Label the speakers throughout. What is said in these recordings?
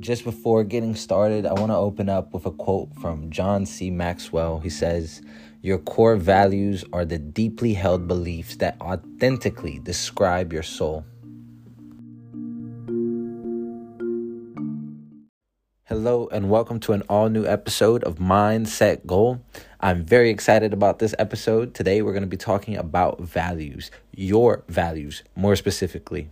Speaker 1: Just before getting started, I want to open up with a quote from John C. Maxwell. He says, Your core values are the deeply held beliefs that authentically describe your soul. Hello, and welcome to an all new episode of Mindset Goal. I'm very excited about this episode. Today, we're going to be talking about values, your values, more specifically.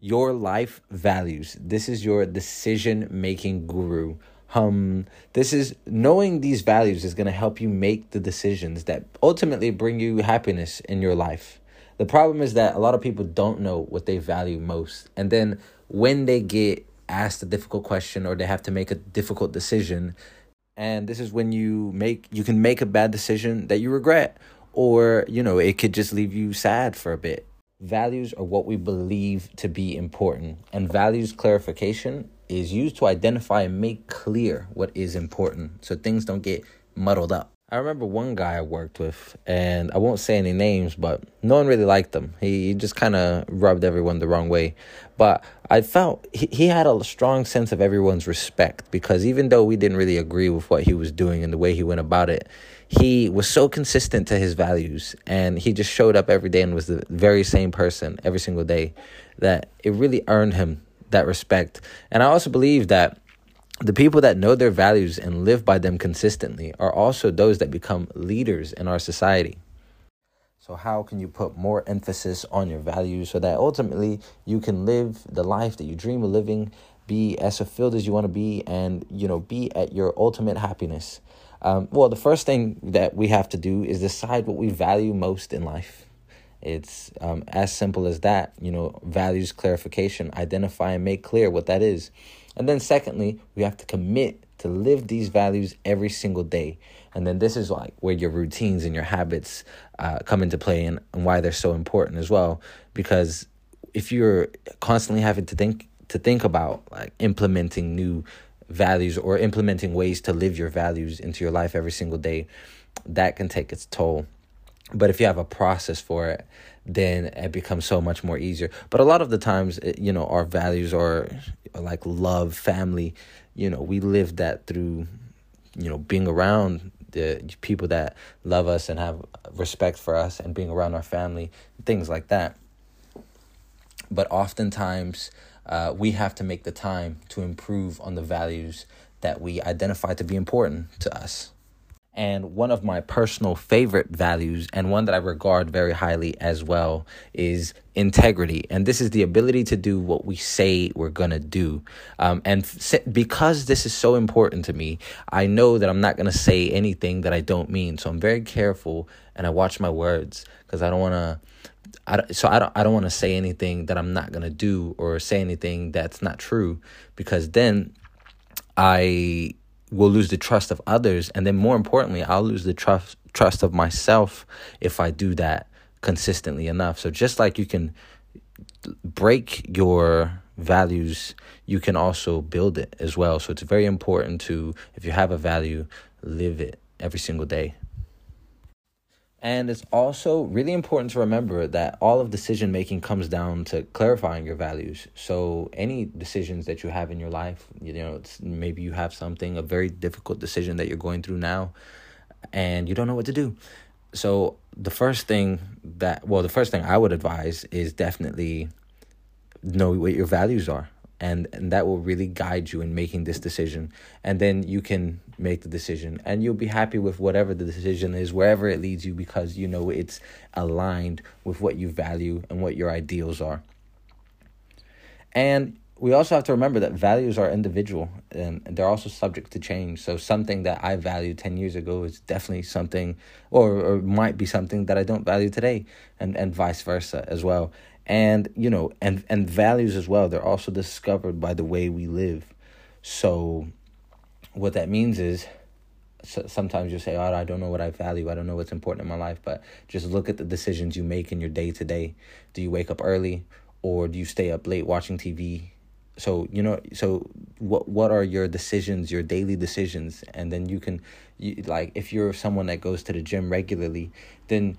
Speaker 1: Your life values. This is your decision making guru. Um, this is knowing these values is going to help you make the decisions that ultimately bring you happiness in your life. The problem is that a lot of people don't know what they value most. And then when they get asked a difficult question or they have to make a difficult decision, and this is when you make you can make a bad decision that you regret. Or you know it could just leave you sad for a bit. Values are what we believe to be important, and values clarification is used to identify and make clear what is important. So things don't get muddled up. I remember one guy I worked with, and I won't say any names, but no one really liked him. He, he just kind of rubbed everyone the wrong way. But I felt he, he had a strong sense of everyone's respect because even though we didn't really agree with what he was doing and the way he went about it, he was so consistent to his values and he just showed up every day and was the very same person every single day that it really earned him that respect. And I also believe that the people that know their values and live by them consistently are also those that become leaders in our society. So, how can you put more emphasis on your values so that ultimately you can live the life that you dream of living, be as fulfilled as you want to be, and you know, be at your ultimate happiness? Um, well, the first thing that we have to do is decide what we value most in life. It's um, as simple as that. You know, values clarification, identify and make clear what that is. And then, secondly, we have to commit to live these values every single day. And then this is like where your routines and your habits uh, come into play and, and why they're so important as well. Because if you're constantly having to think to think about like implementing new values or implementing ways to live your values into your life every single day, that can take its toll. But if you have a process for it, then it becomes so much more easier. But a lot of the times, you know, our values are like love, family. You know, we live that through, you know, being around the people that love us and have respect for us and being around our family, things like that. But oftentimes, uh, we have to make the time to improve on the values that we identify to be important to us. And one of my personal favorite values, and one that I regard very highly as well, is integrity. And this is the ability to do what we say we're going to do. Um, and f- because this is so important to me, I know that I'm not going to say anything that I don't mean. So I'm very careful and I watch my words because I don't want to I, so I don't I don't want to say anything that I'm not gonna do or say anything that's not true because then I will lose the trust of others and then more importantly I'll lose the trust trust of myself if I do that consistently enough. So just like you can break your values, you can also build it as well. So it's very important to if you have a value, live it every single day. And it's also really important to remember that all of decision making comes down to clarifying your values. So any decisions that you have in your life, you know, maybe you have something a very difficult decision that you're going through now and you don't know what to do. So the first thing that well, the first thing I would advise is definitely know what your values are and, and that will really guide you in making this decision. And then you can make the decision and you'll be happy with whatever the decision is wherever it leads you because you know it's aligned with what you value and what your ideals are. And we also have to remember that values are individual and they're also subject to change. So something that I valued 10 years ago is definitely something or, or might be something that I don't value today and, and vice versa as well and you know and and values as well they're also discovered by the way we live. So what that means is so sometimes you say oh i don't know what i value. I don't know what's important in my life. But just look at the decisions you make in your day to day. Do you wake up early or do you stay up late watching tv so you know so what what are your decisions your daily decisions? And then you can you, like if you're someone that goes to the gym regularly then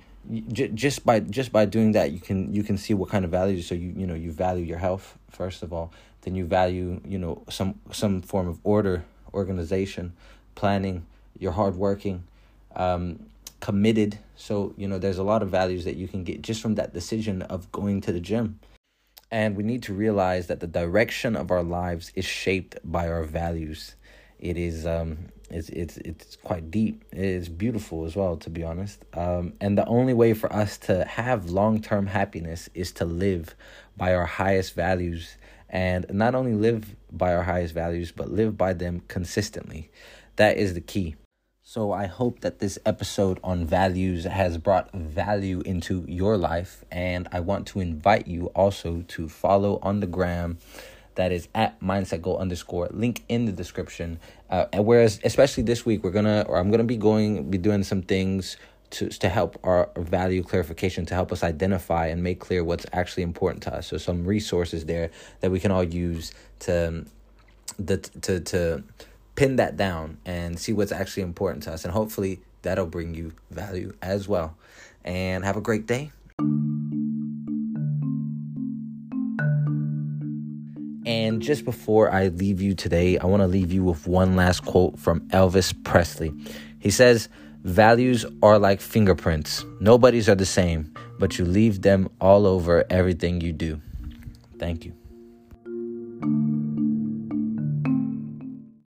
Speaker 1: just by just by doing that you can you can see what kind of values so you you know you value your health first of all. Then you value you know some some form of order organization planning you're hardworking um, committed. So you know there's a lot of values that you can get just from that decision of going to the gym. And we need to realize that the direction of our lives is shaped by our values it is um it's it's it's quite deep. It's beautiful as well, to be honest. Um, and the only way for us to have long term happiness is to live by our highest values, and not only live by our highest values, but live by them consistently. That is the key. So I hope that this episode on values has brought value into your life, and I want to invite you also to follow on the gram that is at mindset goal underscore link in the description. Uh, and whereas especially this week we're gonna or i'm gonna be going be doing some things to to help our value clarification to help us identify and make clear what's actually important to us. So some resources there that we can all use to the to to pin that down and see what's actually important to us. And hopefully that'll bring you value as well. And have a great day Just before I leave you today, I want to leave you with one last quote from Elvis Presley. He says, Values are like fingerprints. Nobody's are the same, but you leave them all over everything you do. Thank you.